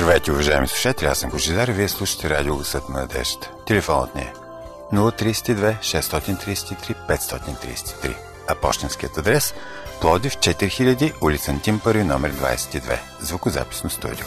Здравейте, уважаеми слушатели, аз съм Божидар и вие слушате радио Гласът на надежда. Телефонът ни е 032 633 533, а почтенският адрес Плодив 4000, улица Антим първи, номер 22, звукозаписно студио.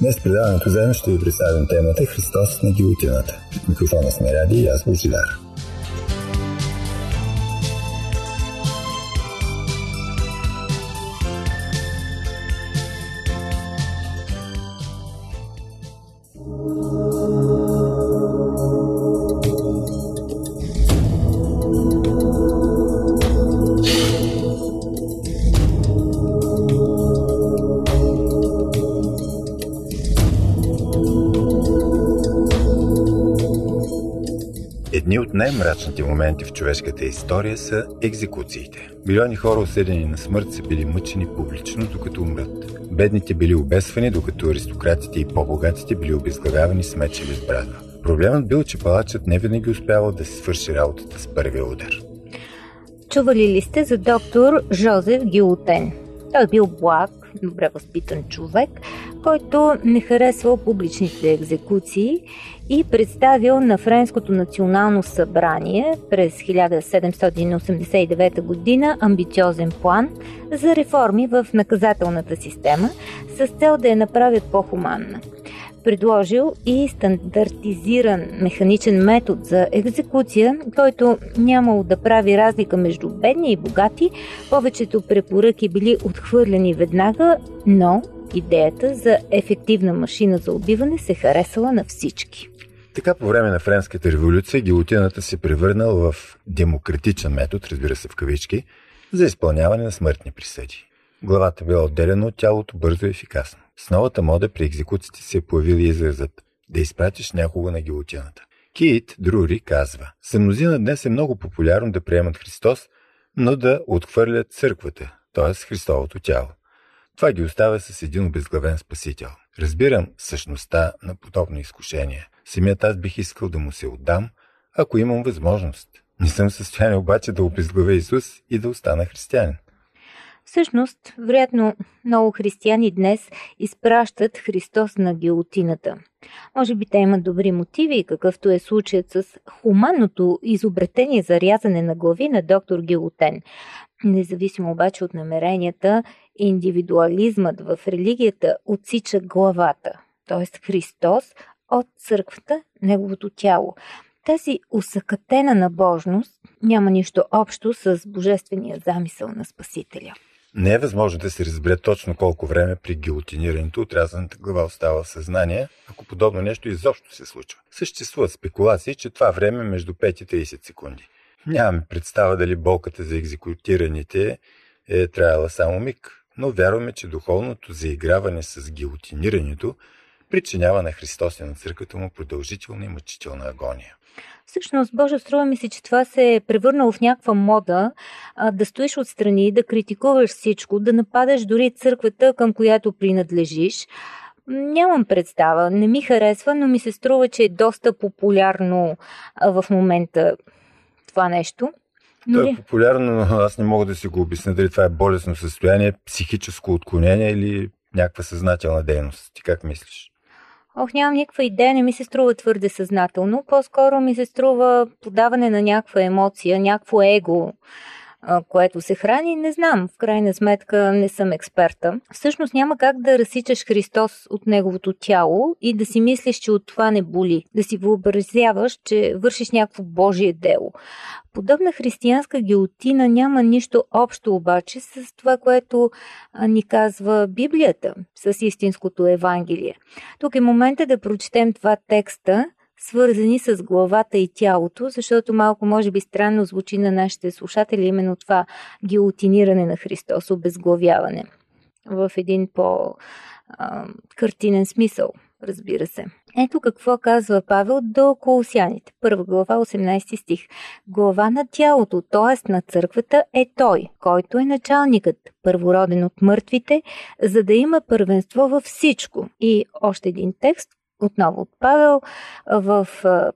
Днес предаването заедно ще ви представим темата Христос на гилотината. От микрофона сме Ради и аз Божидар. Най-мрачните моменти в човешката история са екзекуциите. Милиони хора осъдени на смърт са били мъчени публично, докато умрат. Бедните били обесвани, докато аристократите и по-богатите били обезглавявани с меч или с брада. Проблемът бил, че палачът не винаги успявал да си свърши работата с първия удар. Чували ли сте за доктор Жозеф Гилотен? Той бил благ, добре възпитан човек, който не харесвал публичните екзекуции и представил на Френското национално събрание през 1789 година амбициозен план за реформи в наказателната система с цел да я направят по-хуманна предложил и стандартизиран механичен метод за екзекуция, който нямало да прави разлика между бедни и богати. Повечето препоръки били отхвърлени веднага, но идеята за ефективна машина за убиване се харесала на всички. Така по време на Френската революция гилотината се превърнал в демократичен метод, разбира се в кавички, за изпълняване на смъртни присъди. Главата била отделена от тялото бързо и ефикасно. С новата мода при екзекуциите се е появил изразът да изпратиш някого на гилотината. Кит Друри казва, за мнозина днес е много популярно да приемат Христос, но да отхвърлят църквата, т.е. Христовото тяло. Това ги оставя с един обезглавен спасител. Разбирам същността на подобно изкушение. Самият аз бих искал да му се отдам, ако имам възможност. Не съм в състояние обаче да обезглавя Исус и да остана християнин. Всъщност, вероятно, много християни днес изпращат Христос на гилотината. Може би те имат добри мотиви, какъвто е случаят с хуманното изобретение за рязане на глави на доктор Гилотен. Независимо обаче от намеренията, индивидуализмът в религията отсича главата, т.е. Христос от църквата, неговото тяло. Тази усъкатена набожност няма нищо общо с божествения замисъл на Спасителя. Не е възможно да се разбере точно колко време при гилотинирането отрязаната глава остава в съзнание, ако подобно нещо изобщо се случва. Съществуват спекулации, че това време е между 5 и 30 секунди. Нямаме представа дали болката за екзекутираните е траяла само миг, но вярваме, че духовното заиграване с гилотинирането причинява на Христос и на църквата му продължителна и мъчителна агония. Всъщност, Боже, струва ми се, че това се е превърнало в някаква мода а, да стоиш отстрани, да критикуваш всичко, да нападаш дори църквата, към която принадлежиш. Нямам представа, не ми харесва, но ми се струва, че е доста популярно а, в момента това нещо. Но То е популярно, но аз не мога да си го обясня дали това е болесно състояние, психическо отклонение или някаква съзнателна дейност. Ти как мислиш? Ох, нямам никаква идея, не ми се струва твърде съзнателно. По-скоро ми се струва подаване на някаква емоция, някакво его, което се храни, не знам. В крайна сметка не съм експерта. Всъщност няма как да разсичаш Христос от неговото тяло и да си мислиш, че от това не боли. Да си въобразяваш, че вършиш някакво Божие дело. Подобна християнска гилотина няма нищо общо обаче с това, което ни казва Библията, с истинското Евангелие. Тук е момента да прочетем два текста, свързани с главата и тялото, защото малко може би странно звучи на нашите слушатели именно това гилотиниране на Христос, обезглавяване в един по-картинен смисъл, разбира се. Ето какво казва Павел до Колосяните. Първа глава, 18 стих. Глава на тялото, т.е. на църквата е Той, който е началникът, първороден от мъртвите, за да има първенство във всичко. И още един текст, отново от Павел в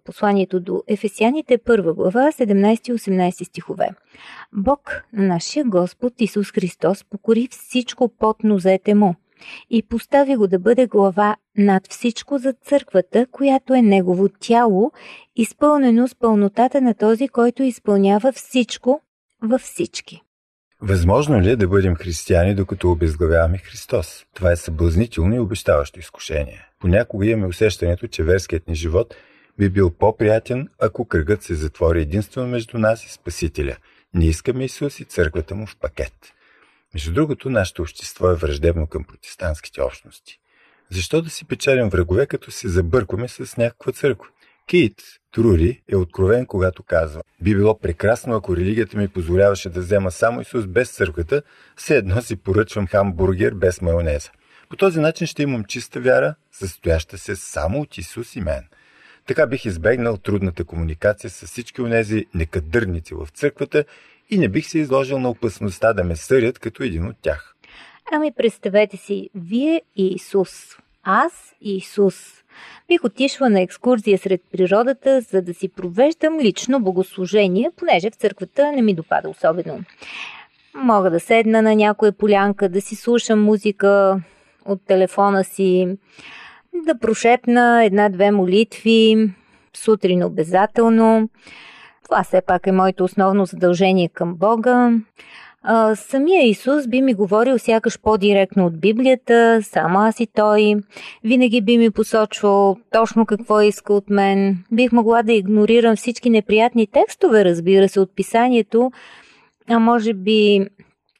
посланието до Ефесяните, първа глава, 17-18 стихове. Бог, нашия Господ Исус Христос, покори всичко под нозете му и постави го да бъде глава над всичко за църквата, която е негово тяло, изпълнено с пълнотата на този, който изпълнява всичко във всички. Възможно ли е да бъдем християни, докато обезглавяваме Христос? Това е съблазнително и обещаващо изкушение. Понякога имаме усещането, че верският ни живот би бил по-приятен, ако кръгът се затвори единствено между нас и Спасителя. Не искаме Исус и църквата му в пакет. Между другото, нашето общество е враждебно към протестантските общности. Защо да си печелим врагове, като се забъркваме с някаква църква? Кейт Трури е откровен, когато казва Би било прекрасно, ако религията ми позволяваше да взема само Исус без църквата, все едно си поръчвам хамбургер без майонеза. По този начин ще имам чиста вяра, състояща се само от Исус и мен. Така бих избегнал трудната комуникация с всички онези некадърници в църквата и не бих се изложил на опасността да ме съдят като един от тях. Ами представете си, вие и Исус. Аз и Исус. Бих отишла на екскурзия сред природата, за да си провеждам лично богослужение, понеже в църквата не ми допада особено. Мога да седна на някоя полянка, да си слушам музика от телефона си, да прошепна една-две молитви, сутрин обязателно. Това все пак е моето основно задължение към Бога. А, самия Исус би ми говорил сякаш по-директно от Библията, само аз и Той. Винаги би ми посочвал точно какво иска от мен. Бих могла да игнорирам всички неприятни текстове, разбира се, от писанието, а може би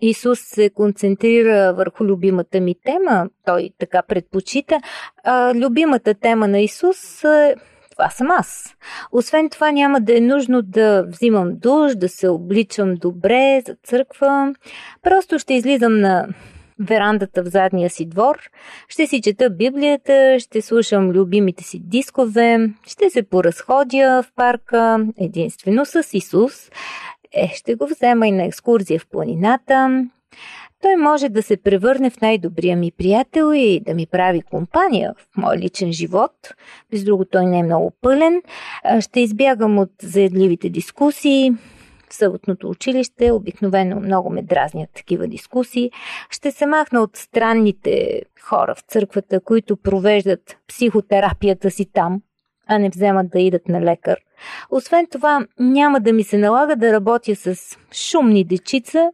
Исус се концентрира върху любимата ми тема, той така предпочита. А, любимата тема на Исус е това съм аз. Освен това няма да е нужно да взимам душ, да се обличам добре за църква. Просто ще излизам на верандата в задния си двор, ще си чета Библията, ще слушам любимите си дискове, ще се поразходя в парка единствено с Исус. Е, ще го взема и на екскурзия в планината. Той може да се превърне в най-добрия ми приятел и да ми прави компания в мой личен живот. Без друго той не е много пълен. Ще избягам от заедливите дискусии. В съботното училище обикновено много ме дразнят такива дискусии. Ще се махна от странните хора в църквата, които провеждат психотерапията си там, а не вземат да идат на лекар. Освен това, няма да ми се налага да работя с шумни дечица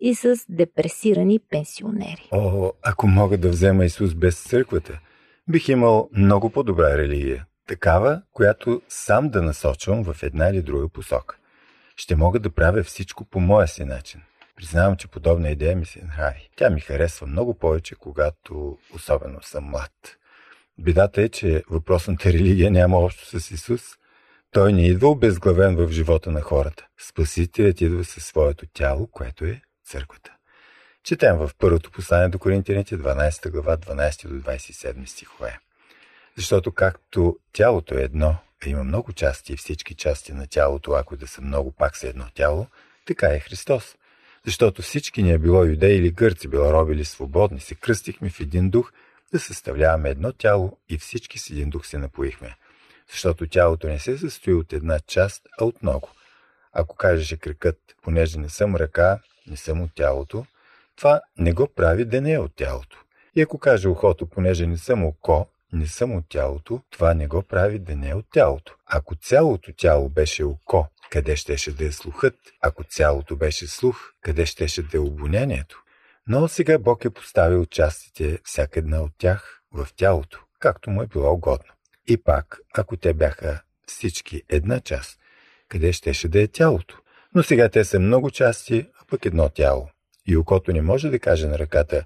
и с депресирани пенсионери. О, ако мога да взема Исус без църквата, бих имал много по-добра религия. Такава, която сам да насочвам в една или друга посока. Ще мога да правя всичко по моя си начин. Признавам, че подобна идея ми се нрави. Тя ми харесва много повече, когато особено съм млад. Бедата е, че въпросната религия няма общо с Исус. Той не идва обезглавен в живота на хората. Спасителят идва със своето тяло, което е църквата. Четем в първото послание до Коринтияните, 12 глава, 12 до 27 стихове. Защото както тялото е едно, а има много части и всички части на тялото, ако да са много, пак са едно тяло, така е Христос. Защото всички ни е било юдеи или гърци, било роби или свободни, се кръстихме в един дух да съставляваме едно тяло и всички с един дух се напоихме. Защото тялото не се състои от една част, а от много. Ако кажеше кръкът, понеже не съм ръка, не съм от тялото, това не го прави да не е от тялото. И ако каже ухото, понеже не съм око, не съм от тялото, това не го прави да не е от тялото. Ако цялото тяло беше око, къде щеше да е слухът? Ако цялото беше слух, къде щеше да е обонянието? Но сега Бог е поставил частите, всяка една от тях, в тялото, както му е било угодно. И пак, ако те бяха всички една част, къде щеше да е тялото? Но сега те са много части, а пък едно тяло. И окото не може да каже на ръката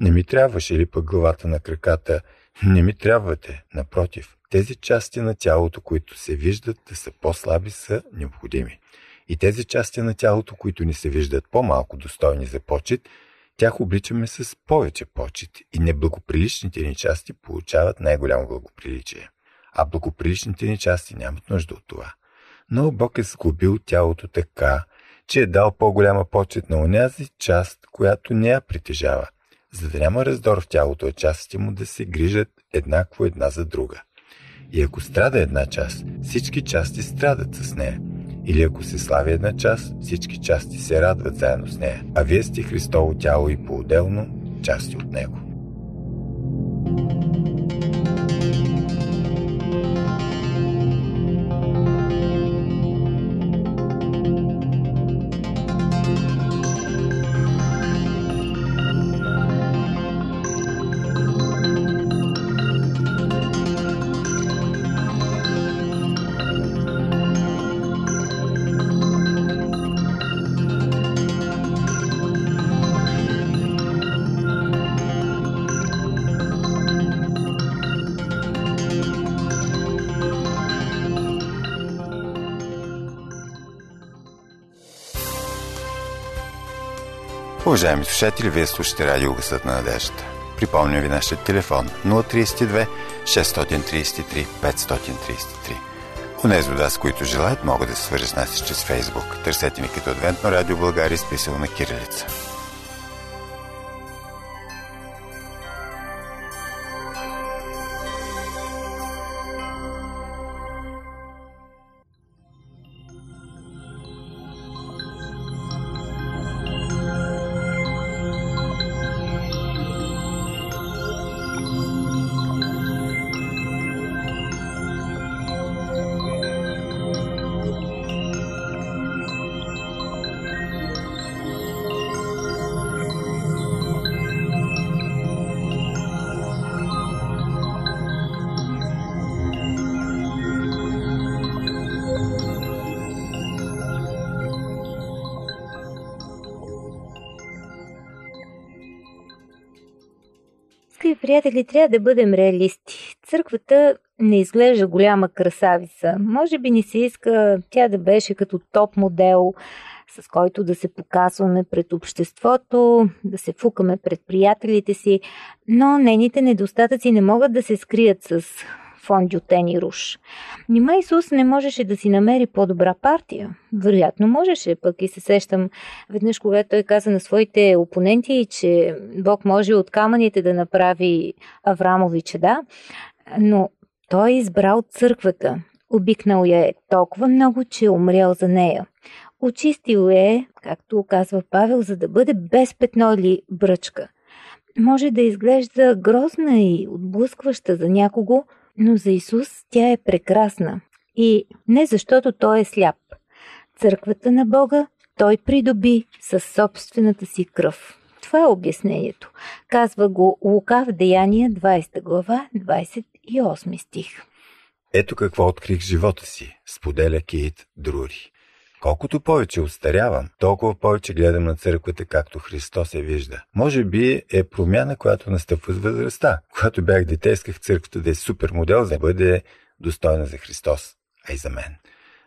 «Не ми трябваше» или пък главата на краката «Не ми трябвате». Напротив, тези части на тялото, които се виждат да са по-слаби, са необходими. И тези части на тялото, които ни се виждат по-малко достойни за почет, тях обличаме с повече почет и неблагоприличните ни части получават най-голямо благоприличие. А благоприличните ни части нямат нужда от това. Но Бог е сглобил тялото така, че е дал по-голяма почет на онязи част, която не я притежава, за да няма раздор в тялото, а частите му да се грижат еднакво една за друга. И ако страда една част, всички части страдат с нея. Или ако се слави една част, всички части се радват заедно с нея. А вие сте Христово тяло и по-отделно части от него. Уважаеми слушатели, вие слушате радио Гъсът на надеждата. Припомням ви нашия телефон 032 633 533. Унези от вас, които желаят, могат да се свържат с нас чрез Фейсбук. Търсете ни като Адвентно радио България, изписано на кирилица. Приятели, трябва да бъдем реалисти. Църквата не изглежда голяма красавица. Може би ни се иска тя да беше като топ модел, с който да се показваме пред обществото, да се фукаме пред приятелите си, но нейните недостатъци не могат да се скрият с фондютен и руш. Нима Исус не можеше да си намери по-добра партия? Вероятно можеше, пък и се сещам веднъж, когато той каза на своите опоненти, че Бог може от камъните да направи Аврамови чеда, но той е избрал църквата. Обикнал я е толкова много, че е умрял за нея. Очистил е, както казва Павел, за да бъде без петно или бръчка. Може да изглежда грозна и отблъскваща за някого, но за Исус тя е прекрасна. И не защото Той е сляп. Църквата на Бога Той придоби със собствената си кръв. Това е обяснението. Казва го Лука в Деяния 20 глава 28 стих. Ето какво открих живота си, споделя Кейт Друри. Колкото повече устарявам, толкова повече гледам на църквата, както Христос се вижда. Може би е промяна, която настъпва с възрастта. Когато бях дете, исках църквата да е супер модел, за да бъде достойна за Христос, а и за мен.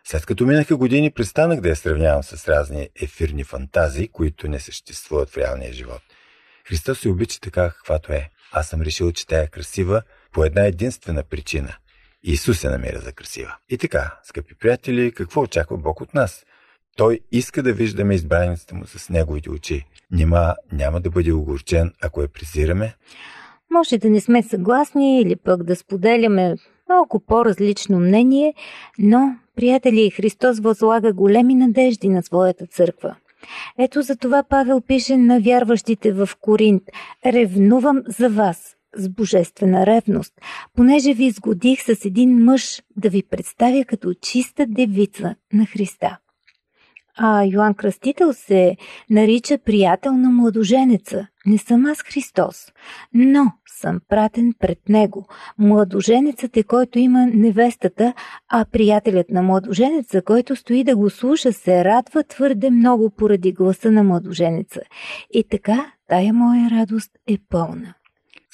След като минаха години, престанах да я сравнявам с разни ефирни фантазии, които не съществуват в реалния живот. Христос се обича така, каквато е. Аз съм решил, че тя е красива по една единствена причина. Исус се намира за красива. И така, скъпи приятели, какво очаква Бог от нас? Той иска да виждаме избраницата му с неговите очи. Нима няма да бъде огорчен, ако я презираме? Може да не сме съгласни или пък да споделяме малко по-различно мнение, но, приятели, Христос възлага големи надежди на своята църква. Ето за това Павел пише на вярващите в Коринт «Ревнувам за вас, с божествена ревност, понеже ви изгодих с един мъж да ви представя като чиста девица на Христа. а Йоанн Кръстител се нарича приятел на младоженеца. Не съм аз Христос, но съм пратен пред него. Младоженецът е който има невестата, а приятелят на младоженеца, който стои да го слуша, се радва твърде много поради гласа на младоженеца. И така, тая моя радост е пълна.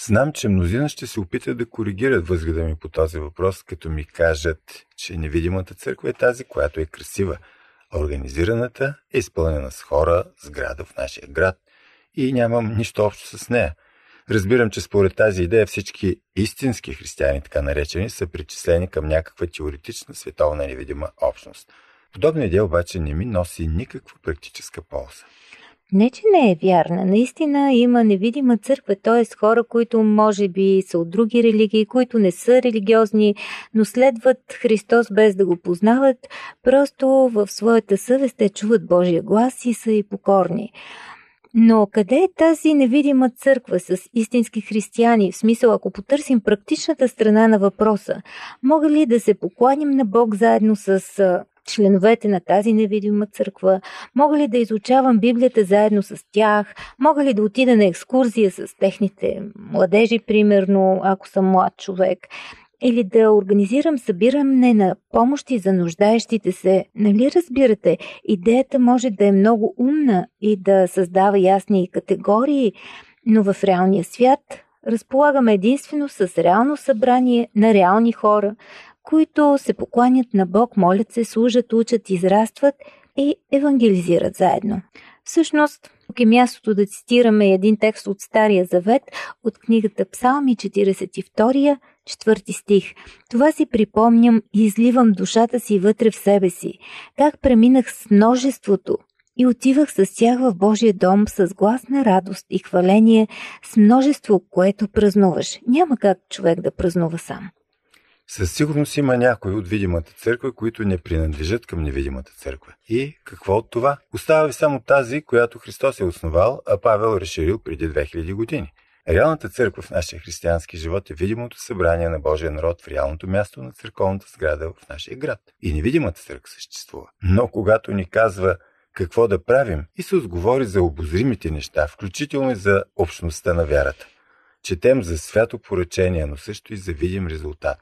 Знам, че мнозина ще се опитат да коригират възгледа ми по този въпрос, като ми кажат, че невидимата църква е тази, която е красива – Организираната е изпълнена с хора, сграда в нашия град и нямам нищо общо с нея. Разбирам, че според тази идея всички истински християни, така наречени, са причислени към някаква теоретична световна невидима общност. Подобна идея обаче не ми носи никаква практическа полза. Не, че не е вярна. Наистина има невидима църква, т.е. хора, които може би са от други религии, които не са религиозни, но следват Христос без да го познават, просто в своята съвест те чуват Божия глас и са и покорни. Но къде е тази невидима църква с истински християни? В смисъл, ако потърсим практичната страна на въпроса, мога ли да се покланим на Бог заедно с членовете на тази невидима църква? Мога ли да изучавам Библията заедно с тях? Мога ли да отида на екскурзия с техните младежи, примерно, ако съм млад човек? Или да организирам събиране на помощи за нуждаещите се. Нали разбирате, идеята може да е много умна и да създава ясни категории, но в реалния свят разполагаме единствено с реално събрание на реални хора, които се покланят на Бог, молят се, служат, учат, израстват и евангелизират заедно. Всъщност, тук е мястото да цитираме един текст от Стария Завет от книгата Псалми 42, четвърти стих. Това си припомням и изливам душата си вътре в себе си. Как преминах с множеството и отивах с тях в Божия дом с глас на радост и хваление, с множество, което празнуваш. Няма как човек да празнува сам. Със сигурност има някои от видимата църква, които не принадлежат към невидимата църква. И какво от това? Остава ви само тази, която Христос е основал, а Павел разширил преди 2000 години. Реалната църква в нашия християнски живот е видимото събрание на Божия народ в реалното място на църковната сграда в нашия град. И невидимата църква съществува. Но когато ни казва какво да правим, Исус говори за обозримите неща, включително и за общността на вярата. Четем за свято поръчение, но също и за видим резултат.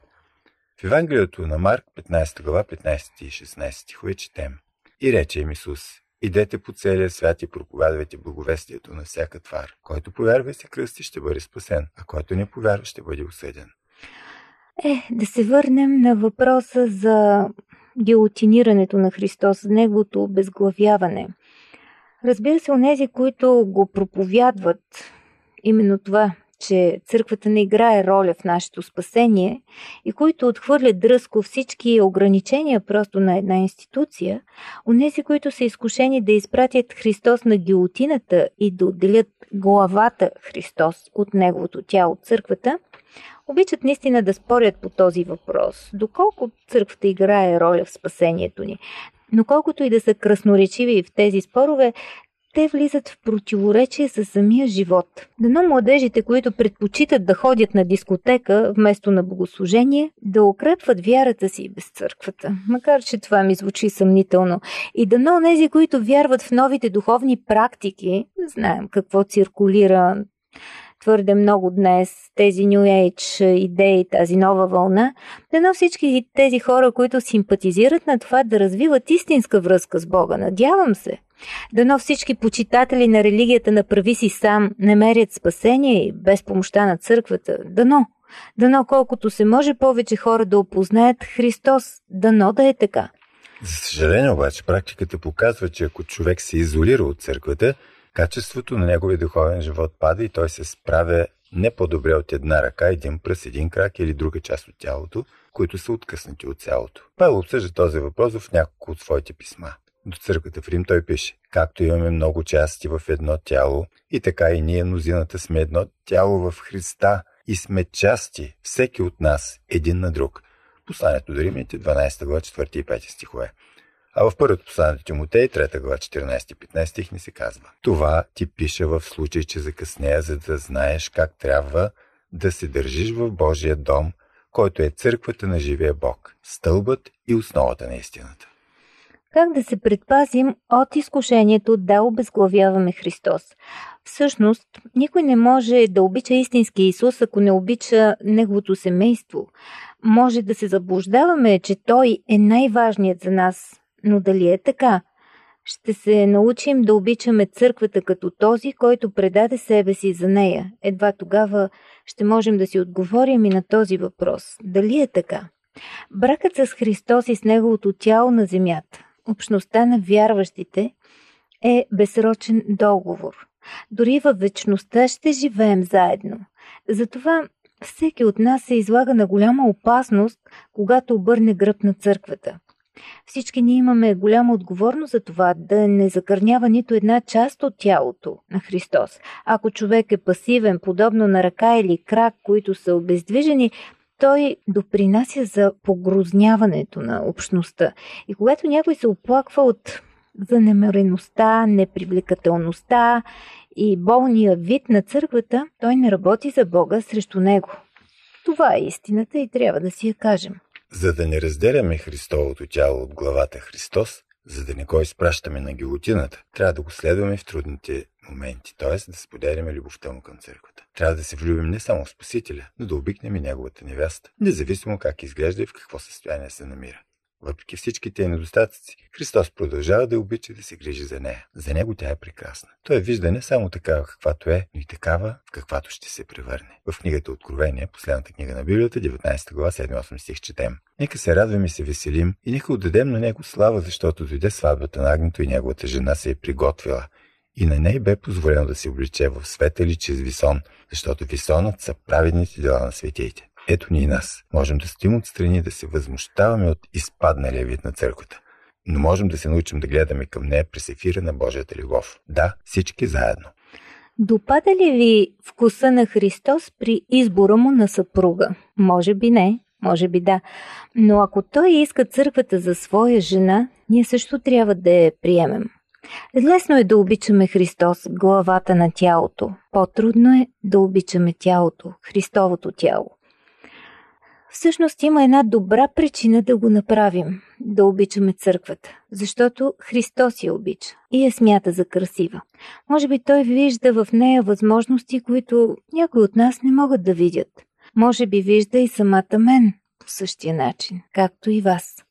В Евангелието на Марк, 15 глава, 15 и 16 стихове четем. И рече им Исус, идете по целия свят и проповядвайте благовестието на всяка твар. Който повярва и се кръсти, ще бъде спасен, а който не повярва, ще бъде осъден. Е, да се върнем на въпроса за геотинирането на Христос, неговото обезглавяване. Разбира се, онези, които го проповядват, именно това, че църквата не играе роля в нашето спасение и които отхвърлят дръзко всички ограничения просто на една институция, онези, които са изкушени да изпратят Христос на гилотината и да отделят главата Христос от неговото тяло, църквата, обичат наистина да спорят по този въпрос, доколко църквата играе роля в спасението ни. Но колкото и да са красноречиви в тези спорове, те влизат в противоречие с самия живот. Дано младежите, които предпочитат да ходят на дискотека вместо на богослужение, да укрепват вярата си без църквата. Макар, че това ми звучи съмнително. И дано нези, които вярват в новите духовни практики, знаем какво циркулира твърде много днес, тези New Age идеи, тази нова вълна, дано всички тези хора, които симпатизират на това да развиват истинска връзка с Бога, надявам се, Дано всички почитатели на религията направи си сам намерят спасение и без помощта на църквата. Дано. Дано колкото се може повече хора да опознаят Христос. Дано да е така. За съжаление обаче, практиката показва, че ако човек се изолира от църквата, качеството на неговия духовен живот пада и той се справя не по-добре от една ръка, един пръст, един крак или друга част от тялото, които са откъснати от цялото. Павел обсъжда този въпрос в няколко от своите писма до църквата в Рим, той пише, както имаме много части в едно тяло, и така и ние, мнозината, сме едно тяло в Христа и сме части, всеки от нас, един на друг. Посланието до Римите, 12 глава, 4 и 5 стихове. А в първото послание Тимотей, 3 глава, 14 и 15 стих ни се казва. Това ти пише в случай, че закъснея, за да знаеш как трябва да се държиш в Божия дом, който е църквата на живия Бог, стълбът и основата на истината. Как да се предпазим от изкушението да обезглавяваме Христос? Всъщност, никой не може да обича истински Исус, ако не обича Неговото семейство. Може да се заблуждаваме, че Той е най-важният за нас, но дали е така? Ще се научим да обичаме църквата като този, който предаде себе си за нея. Едва тогава ще можем да си отговорим и на този въпрос. Дали е така? Бракът с Христос и с Неговото тяло на земята, общността на вярващите, е безсрочен договор. Дори във вечността ще живеем заедно. Затова всеки от нас се излага на голяма опасност, когато обърне гръб на църквата. Всички ние имаме голяма отговорност за това да не закърнява нито една част от тялото на Христос. Ако човек е пасивен, подобно на ръка или крак, които са обездвижени, той допринася за погрозняването на общността. И когато някой се оплаква от занемареността, непривлекателността и болния вид на църквата, той не работи за Бога срещу него. Това е истината и трябва да си я кажем. За да не разделяме Христовото тяло от главата Христос, за да не го изпращаме на гилотината, трябва да го следваме в трудните моменти, т.е. да споделяме любовта му към църквата. Трябва да се влюбим не само в Спасителя, но да обикнем и неговата невяста, независимо как изглежда и в какво състояние се намира. Въпреки всичките недостатъци, Христос продължава да обича да се грижи за нея. За него тя е прекрасна. Той вижда не само такава каквато е, но и такава, каквато ще се превърне. В книгата Откровение, последната книга на Библията, 19 глава, 7-8 стих четем. Нека се радваме и се веселим и нека отдадем на него слава, защото дойде сватбата на Агнето и неговата жена се е приготвила. И на ней бе позволено да се обличе в света или чрез висон, защото висонът са праведните дела на светиите. Ето ни и нас. Можем да стоим отстрани да се възмущаваме от изпадналия вид на църквата. Но можем да се научим да гледаме към нея през ефира на Божията любов. Да, всички заедно. Допада ли ви вкуса на Христос при избора му на съпруга? Може би не, може би да. Но ако той иска църквата за своя жена, ние също трябва да я приемем. Лесно е да обичаме Христос, главата на тялото. По-трудно е да обичаме тялото, Христовото тяло. Всъщност има една добра причина да го направим, да обичаме църквата, защото Христос я обича и я смята за красива. Може би Той вижда в нея възможности, които някои от нас не могат да видят. Може би вижда и самата мен по същия начин, както и вас.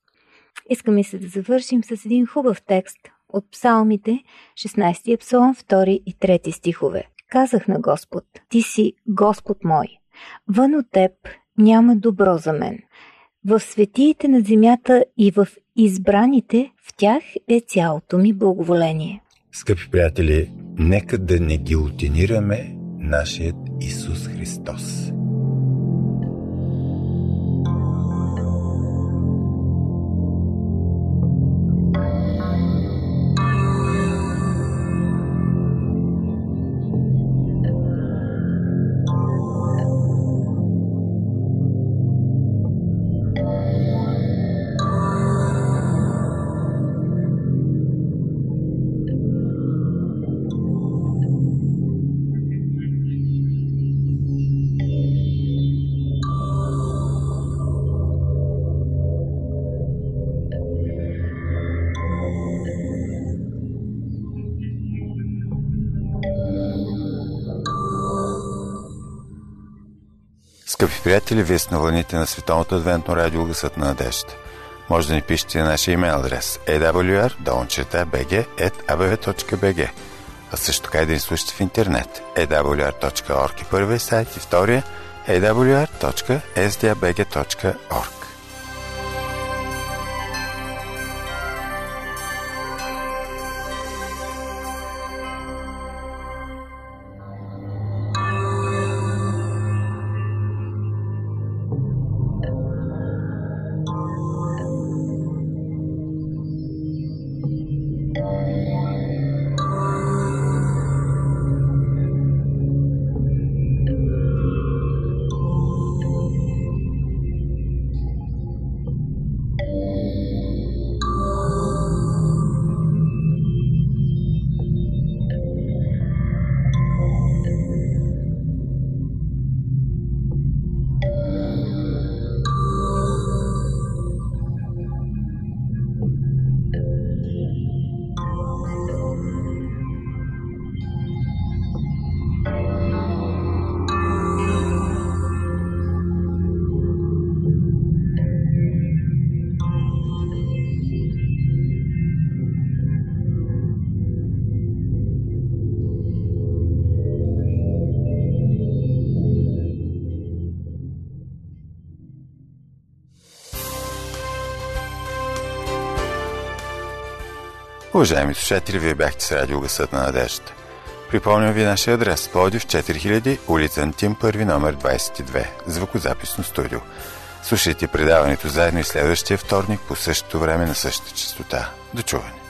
Искаме се да завършим с един хубав текст от псалмите, 16 псалм, 2 и 3 стихове. Казах на Господ, Ти си Господ мой. Вън от Теб няма добро за мен. В светиите на земята и в избраните, в тях е цялото ми благоволение. Скъпи приятели, нека да не гилотинираме нашият Исус Христос. Приятели, вие сте на вълните на Световното адвентно радио Гъсът на надеждата. Може да ни пишете на нашия имейл адрес awr.bg.abv.bg а също така и да ни слушате в интернет awr.org и първия сайт и втория awr.sdabg.org Уважаеми слушатели, вие бяхте с радио Гъсът на надеждата. Припомням ви нашия адрес Плодив 4000, улица Антим, първи номер 22, звукозаписно студио. Слушайте предаването заедно и следващия вторник по същото време на същата частота. До чуване!